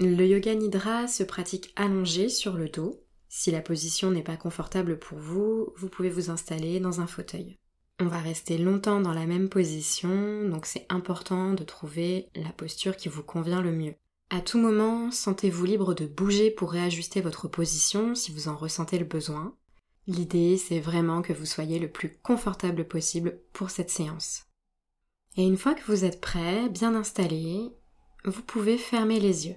Le Yoga Nidra se pratique allongé sur le dos. Si la position n'est pas confortable pour vous, vous pouvez vous installer dans un fauteuil. On va rester longtemps dans la même position, donc c'est important de trouver la posture qui vous convient le mieux. À tout moment, sentez-vous libre de bouger pour réajuster votre position si vous en ressentez le besoin. L'idée, c'est vraiment que vous soyez le plus confortable possible pour cette séance. Et une fois que vous êtes prêt, bien installé, vous pouvez fermer les yeux.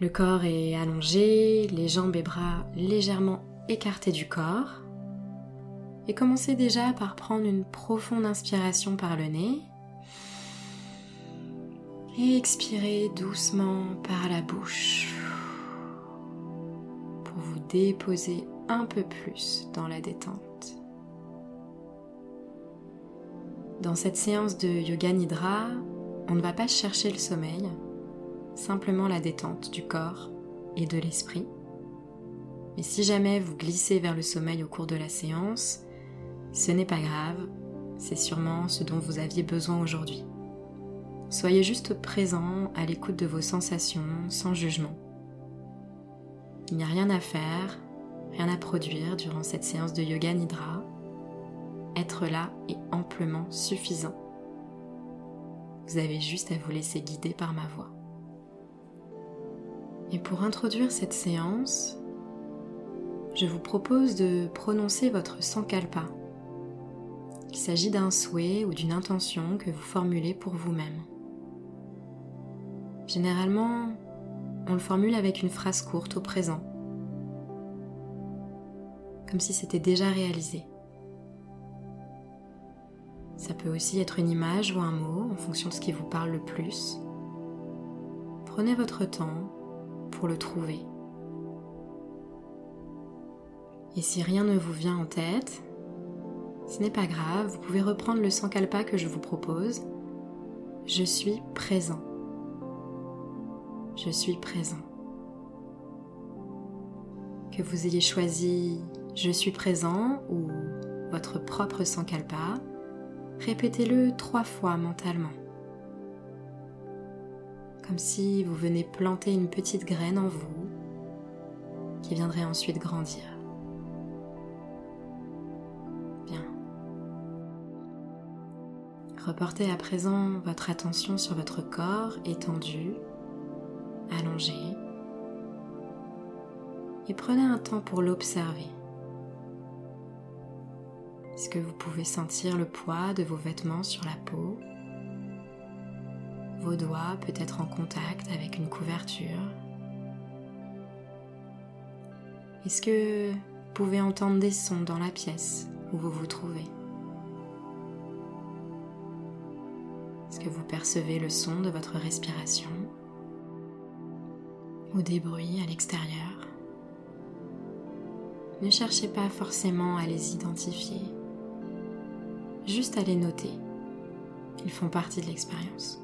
Le corps est allongé, les jambes et bras légèrement écartés du corps. Et commencez déjà par prendre une profonde inspiration par le nez. Et expirez doucement par la bouche pour vous déposer un peu plus dans la détente. Dans cette séance de Yoga Nidra, on ne va pas chercher le sommeil, simplement la détente du corps et de l'esprit. Mais si jamais vous glissez vers le sommeil au cours de la séance, ce n'est pas grave, c'est sûrement ce dont vous aviez besoin aujourd'hui. Soyez juste présent à l'écoute de vos sensations sans jugement. Il n'y a rien à faire, rien à produire durant cette séance de yoga nidra. Être là est amplement suffisant. Vous avez juste à vous laisser guider par ma voix. Et pour introduire cette séance, je vous propose de prononcer votre sankalpa. Il s'agit d'un souhait ou d'une intention que vous formulez pour vous-même. Généralement, on le formule avec une phrase courte au présent, comme si c'était déjà réalisé. Ça peut aussi être une image ou un mot en fonction de ce qui vous parle le plus. Prenez votre temps pour le trouver. Et si rien ne vous vient en tête, ce n'est pas grave, vous pouvez reprendre le sankalpa que je vous propose. Je suis présent. Je suis présent. Que vous ayez choisi je suis présent ou votre propre sankalpa, répétez-le trois fois mentalement. Comme si vous venez planter une petite graine en vous qui viendrait ensuite grandir. Bien. Reportez à présent votre attention sur votre corps étendu, allongé, et prenez un temps pour l'observer. Est-ce que vous pouvez sentir le poids de vos vêtements sur la peau? Vos doigts peut-être en contact avec une couverture. Est-ce que vous pouvez entendre des sons dans la pièce où vous vous trouvez? Est-ce que vous percevez le son de votre respiration? Ou des bruits à l'extérieur? Ne cherchez pas forcément à les identifier juste à les noter. Ils font partie de l'expérience.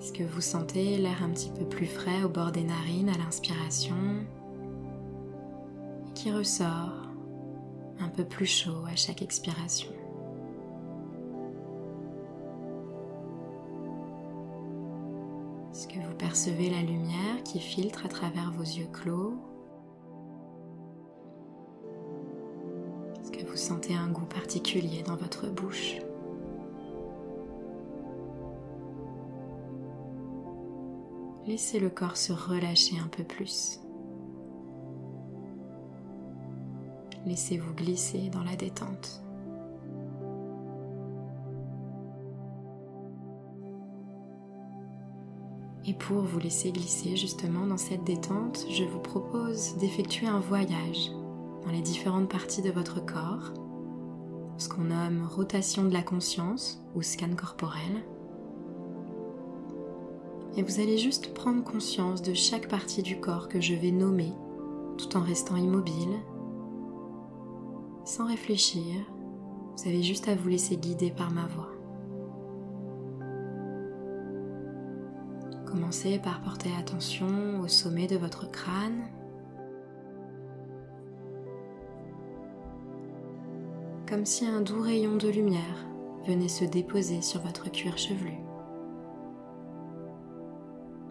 Est-ce que vous sentez l'air un petit peu plus frais au bord des narines à l'inspiration et qui ressort un peu plus chaud à chaque expiration? Est-ce que vous percevez la lumière qui filtre à travers vos yeux clos sentez un goût particulier dans votre bouche. Laissez le corps se relâcher un peu plus. Laissez-vous glisser dans la détente. Et pour vous laisser glisser justement dans cette détente, je vous propose d'effectuer un voyage dans les différentes parties de votre corps, ce qu'on nomme rotation de la conscience ou scan corporel. Et vous allez juste prendre conscience de chaque partie du corps que je vais nommer tout en restant immobile, sans réfléchir. Vous avez juste à vous laisser guider par ma voix. Commencez par porter attention au sommet de votre crâne comme si un doux rayon de lumière venait se déposer sur votre cuir chevelu.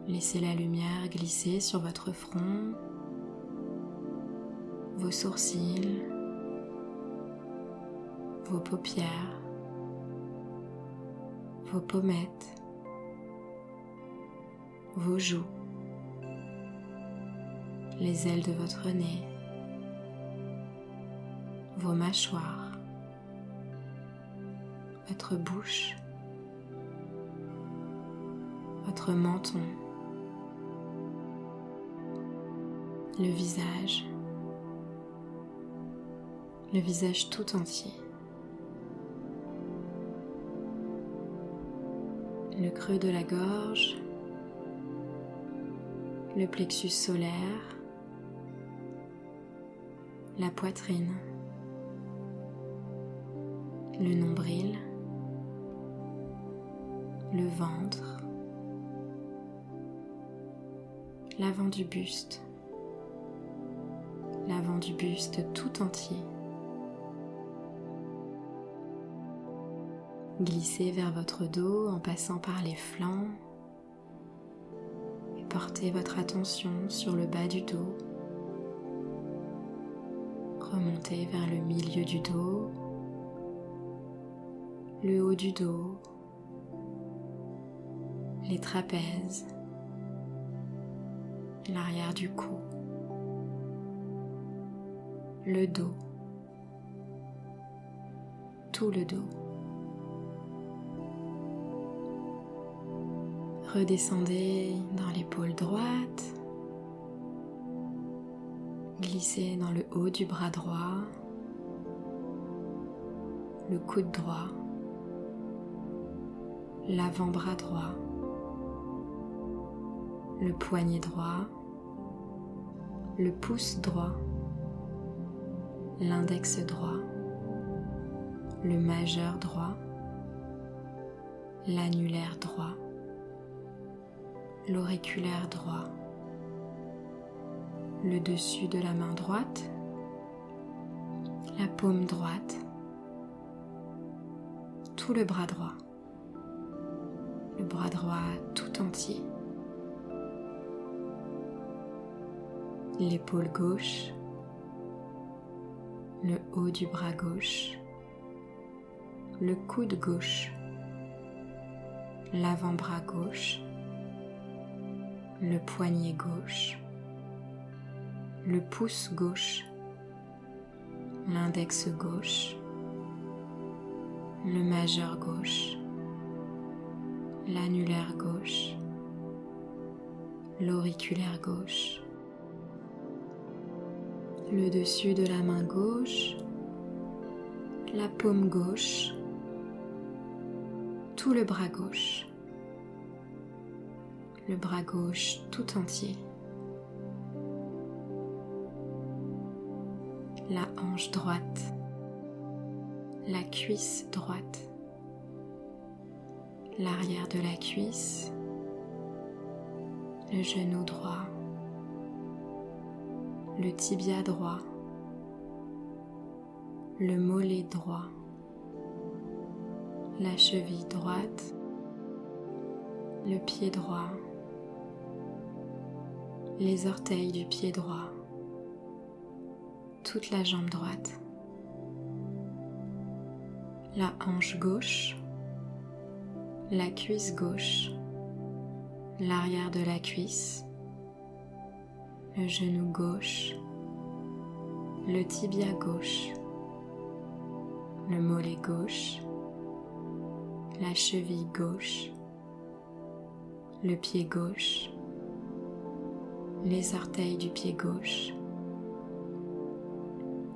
Laissez la lumière glisser sur votre front, vos sourcils, vos paupières, vos pommettes, vos joues, les ailes de votre nez, vos mâchoires, votre bouche, votre menton, le visage, le visage tout entier. le creux de la gorge, le plexus solaire, la poitrine, le nombril, le ventre, l'avant du buste, l'avant du buste tout entier. Glissez vers votre dos en passant par les flancs et portez votre attention sur le bas du dos. Remontez vers le milieu du dos, le haut du dos, les trapèzes, l'arrière du cou, le dos, tout le dos. Redescendez dans l'épaule droite. Glissez dans le haut du bras droit. Le coude droit. L'avant-bras droit. Le poignet droit. Le pouce droit. L'index droit. Le majeur droit. L'annulaire droit l'auriculaire droit, le dessus de la main droite, la paume droite, tout le bras droit, le bras droit tout entier, l'épaule gauche, le haut du bras gauche, le coude gauche, l'avant-bras gauche, le poignet gauche, le pouce gauche, l'index gauche, le majeur gauche, l'annulaire gauche, l'auriculaire gauche, le dessus de la main gauche, la paume gauche, tout le bras gauche. Le bras gauche tout entier, la hanche droite, la cuisse droite, l'arrière de la cuisse, le genou droit, le tibia droit, le mollet droit, la cheville droite, le pied droit, les orteils du pied droit, toute la jambe droite, la hanche gauche, la cuisse gauche, l'arrière de la cuisse, le genou gauche, le tibia gauche, le mollet gauche, la cheville gauche, le pied gauche, les orteils du pied gauche,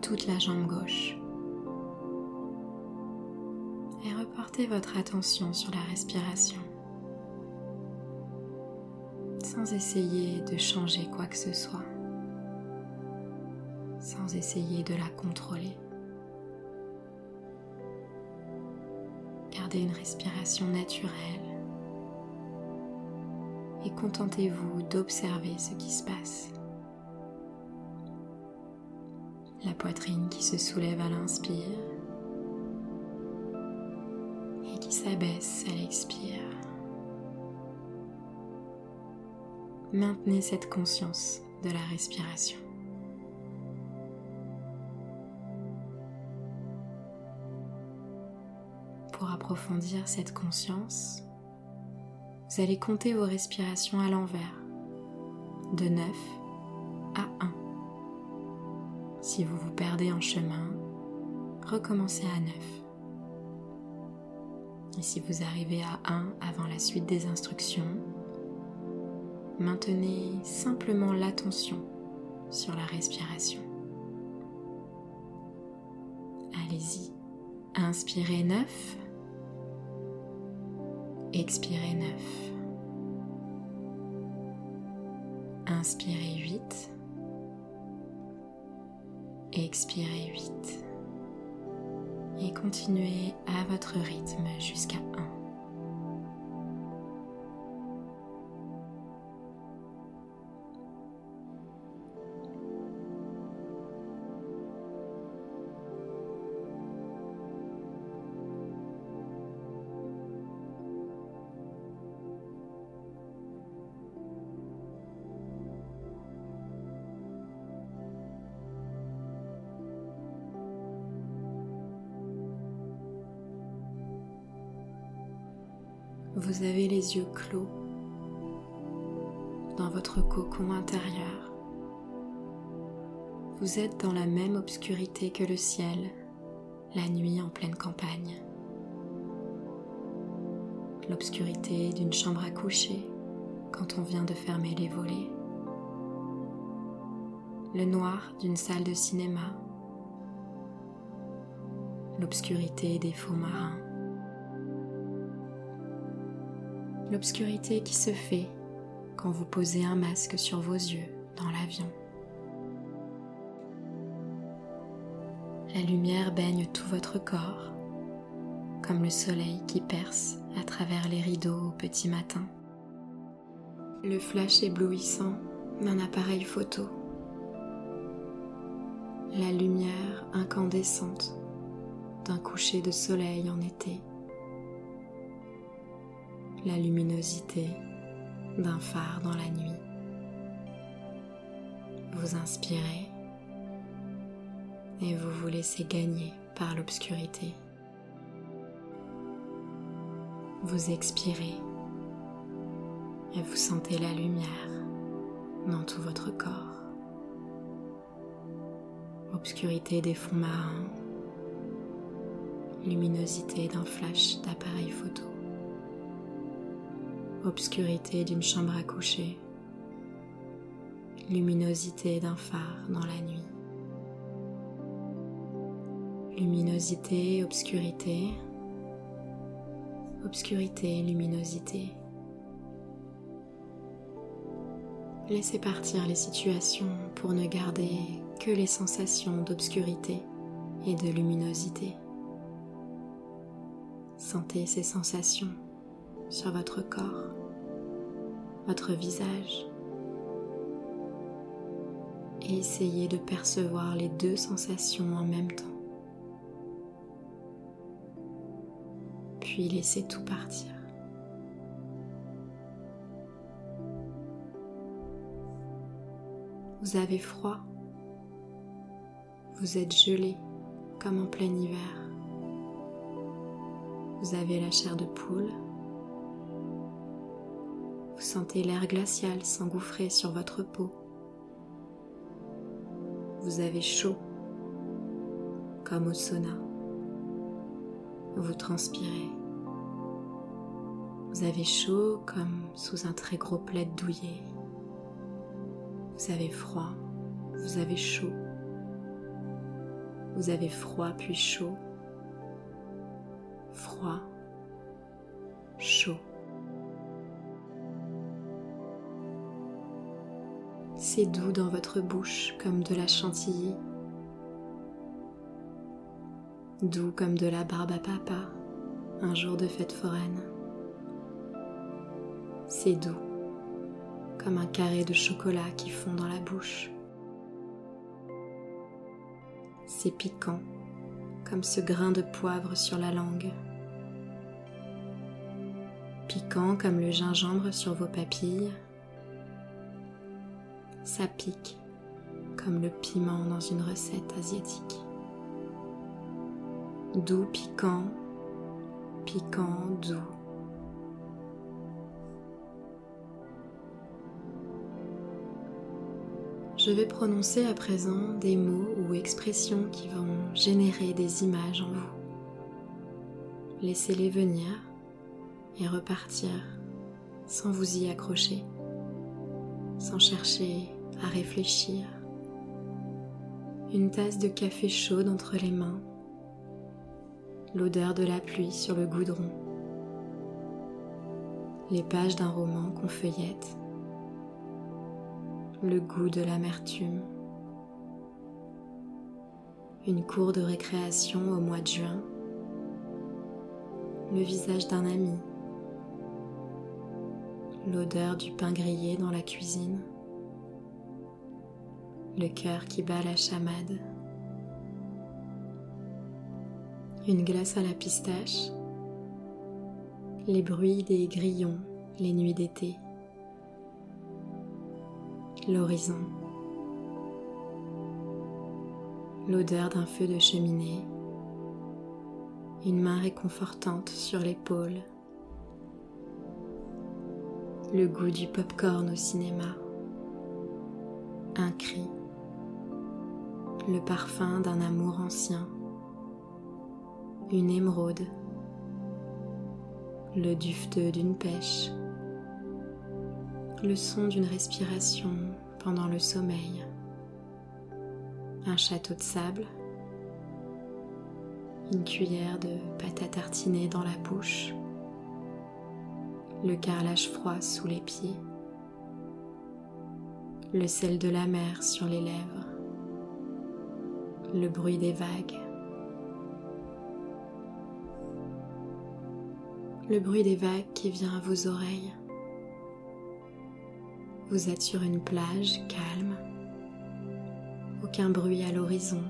toute la jambe gauche. Et reportez votre attention sur la respiration sans essayer de changer quoi que ce soit, sans essayer de la contrôler. Gardez une respiration naturelle et contentez-vous d'observer ce qui se passe. La poitrine qui se soulève à l'inspire qui s'abaisse à l'expire. Maintenez cette conscience de la respiration. Pour approfondir cette conscience, vous allez compter vos respirations à l'envers, de 9 à 1. Si vous vous perdez en chemin, recommencez à 9. Et si vous arrivez à 1 avant la suite des instructions, maintenez simplement l'attention sur la respiration. Allez-y. Inspirez 9. Expirez 9. Inspirez 8. Expirez 8 et continuez à votre rythme jusqu'à 1. Yeux clos dans votre cocon intérieur. Vous êtes dans la même obscurité que le ciel, la nuit en pleine campagne. L'obscurité d'une chambre à coucher quand on vient de fermer les volets. Le noir d'une salle de cinéma. L'obscurité des faux marins. L'obscurité qui se fait quand vous posez un masque sur vos yeux dans l'avion. La lumière baigne tout votre corps, comme le soleil qui perce à travers les rideaux au petit matin. Le flash éblouissant d'un appareil photo. La lumière incandescente d'un coucher de soleil en été la luminosité d'un phare dans la nuit. Vous inspirez et vous vous laissez gagner par l'obscurité. Vous expirez et vous sentez la lumière dans tout votre corps. Obscurité des fonds marins, luminosité d'un flash d'appareil photo obscurité d'une chambre à coucher, luminosité d'un phare dans la nuit. Luminosité, obscurité, obscurité, luminosité. Laissez partir les situations pour ne garder que les sensations d'obscurité et de luminosité. Sentez ces sensations sur votre corps, votre visage. Et essayez de percevoir les deux sensations en même temps. Puis laissez tout partir. Vous avez froid. Vous êtes gelé comme en plein hiver. Vous avez la chair de poule vous sentez l'air glacial s'engouffrer sur votre peau. Vous avez chaud, comme au sauna. Vous transpirez. Vous avez chaud comme sous un très gros plaid douillet. Vous avez froid, vous avez chaud. Vous avez froid puis chaud. Froid, chaud. C'est doux dans votre bouche comme de la chantilly, doux comme de la barbe à papa un jour de fête foraine. C'est doux comme un carré de chocolat qui fond dans la bouche. C'est piquant comme ce grain de poivre sur la langue. piquant comme le gingembre sur vos papilles. Ça pique comme le piment dans une recette asiatique. Doux, piquant, piquant, doux. Je vais prononcer à présent des mots ou expressions qui vont générer des images en vous. Laissez-les venir et repartir sans vous y accrocher, sans chercher à réfléchir. Une tasse de café chaude entre les mains, l'odeur de la pluie sur le goudron, les pages d'un roman qu'on feuillette. Le goût de l'amertume. Une cour de récréation au mois de juin, le visage d'un ami, l'odeur du pain grillé dans la cuisine, le cœur qui bat la chamade, une glace à la pistache, les bruits des grillons les nuits d'été. L'horizon, l'odeur d'un feu de cheminée, une main réconfortante sur l'épaule, le goût du pop-corn au cinéma, un cri, le parfum d'un amour ancien, une émeraude, le dufteux d'une pêche le son d'une respiration pendant le sommeil, un château de sable, une cuillère de pâte à tartiner dans la bouche, le carrelage froid sous les pieds, le sel de la mer sur les lèvres, le bruit des vagues, le bruit des vagues qui vient à vos oreilles. Vous êtes sur une plage calme, aucun bruit à l'horizon,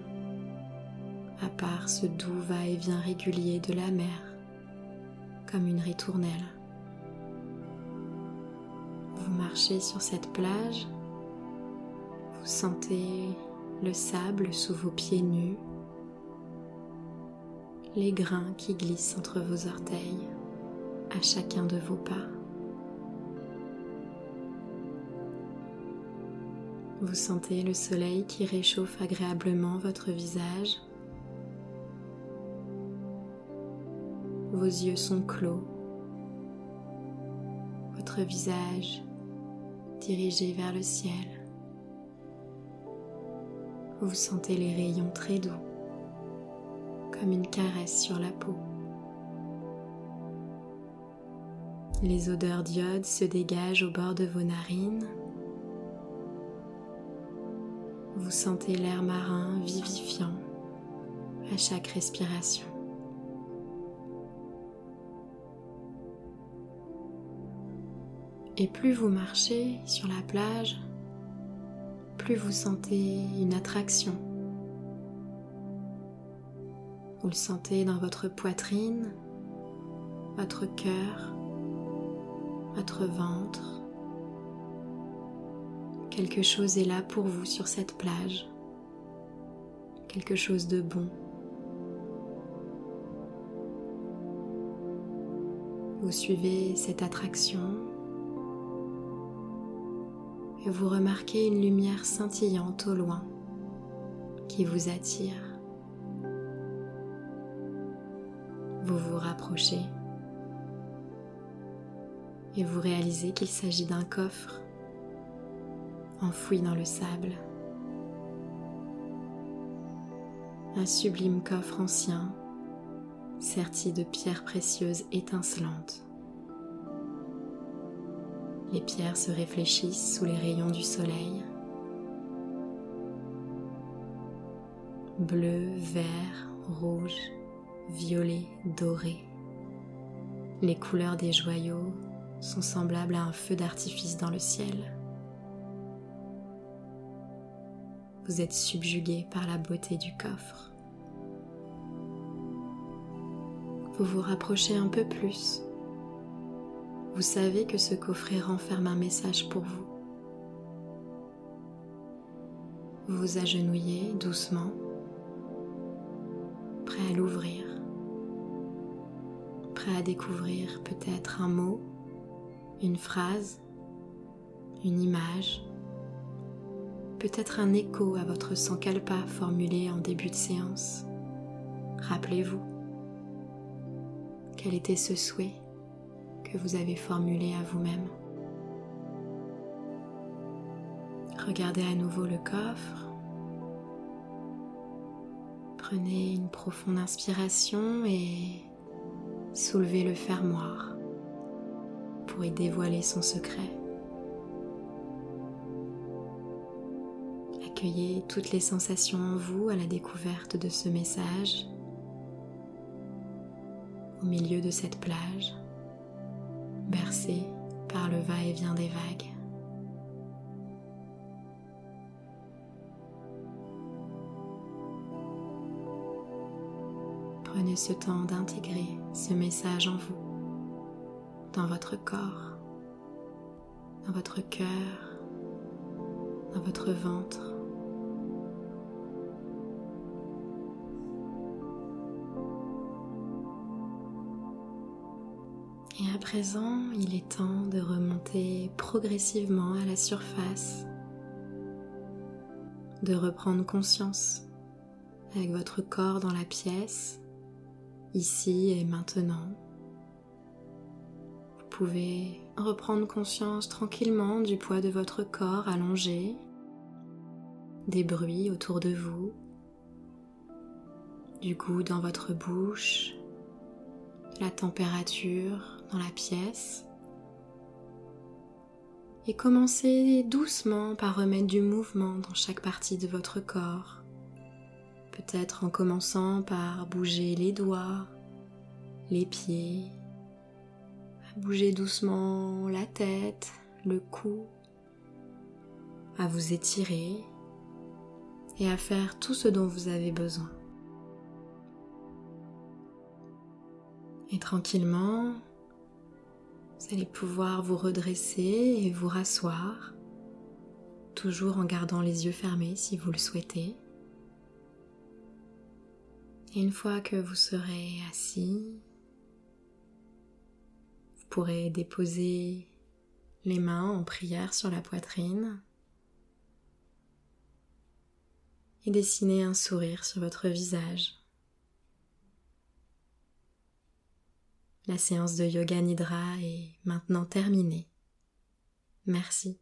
à part ce doux va-et-vient régulier de la mer, comme une ritournelle. Vous marchez sur cette plage, vous sentez le sable sous vos pieds nus, les grains qui glissent entre vos orteils à chacun de vos pas. Vous sentez le soleil qui réchauffe agréablement votre visage. Vos yeux sont clos. Votre visage dirigé vers le ciel. Vous sentez les rayons très doux, comme une caresse sur la peau. Les odeurs d'iode se dégagent au bord de vos narines vous sentez l'air marin vivifiant à chaque respiration. Et plus vous marchez sur la plage, plus vous sentez une attraction. Vous le sentez dans votre poitrine, votre cœur, votre ventre, Quelque chose est là pour vous sur cette plage. Quelque chose de bon. Vous suivez cette attraction et vous remarquez une lumière scintillante au loin qui vous attire. Vous vous rapprochez et vous réalisez qu'il s'agit d'un coffre enfoui dans le sable. Un sublime coffre ancien, serti de pierres précieuses étincelantes. Les pierres se réfléchissent sous les rayons du soleil. Bleu, vert, rouge, violet, doré. Les couleurs des joyaux sont semblables à un feu d'artifice dans le ciel. vous êtes subjugué par la beauté du coffre. Vous vous rapprochez un peu plus. Vous savez que ce coffret renferme un message pour vous. Vous agenouillez doucement, prêt à l'ouvrir, prêt à découvrir peut-être un mot, une phrase, une image, peut-être un écho à votre sankalpa formulé en début de séance. Rappelez-vous, quel était ce souhait que vous avez formulé à vous-même. Regardez à nouveau le coffre. Prenez une profonde inspiration et soulevez le fermoir pour y dévoiler son secret. Accueillez toutes les sensations en vous à la découverte de ce message au milieu de cette plage, par le va-et-vient des vagues. Prenez ce temps d'intégrer ce message en vous, dans votre corps, dans votre cœur, dans votre ventre. Présent, il est temps de remonter progressivement à la surface, de reprendre conscience avec votre corps dans la pièce, ici et maintenant. Vous pouvez reprendre conscience tranquillement du poids de votre corps allongé, des bruits autour de vous, du goût dans votre bouche, la température dans la pièce et commencez doucement par remettre du mouvement dans chaque partie de votre corps. Peut-être en commençant par bouger les doigts, les pieds, à bouger doucement la tête, le cou, à vous étirer et à faire tout ce dont vous avez besoin. Et tranquillement, vous allez pouvoir vous redresser et vous rasseoir, toujours en gardant les yeux fermés si vous le souhaitez. Et une fois que vous serez assis, vous pourrez déposer les mains en prière sur la poitrine et dessiner un sourire sur votre visage. La séance de yoga nidra est maintenant terminée. Merci.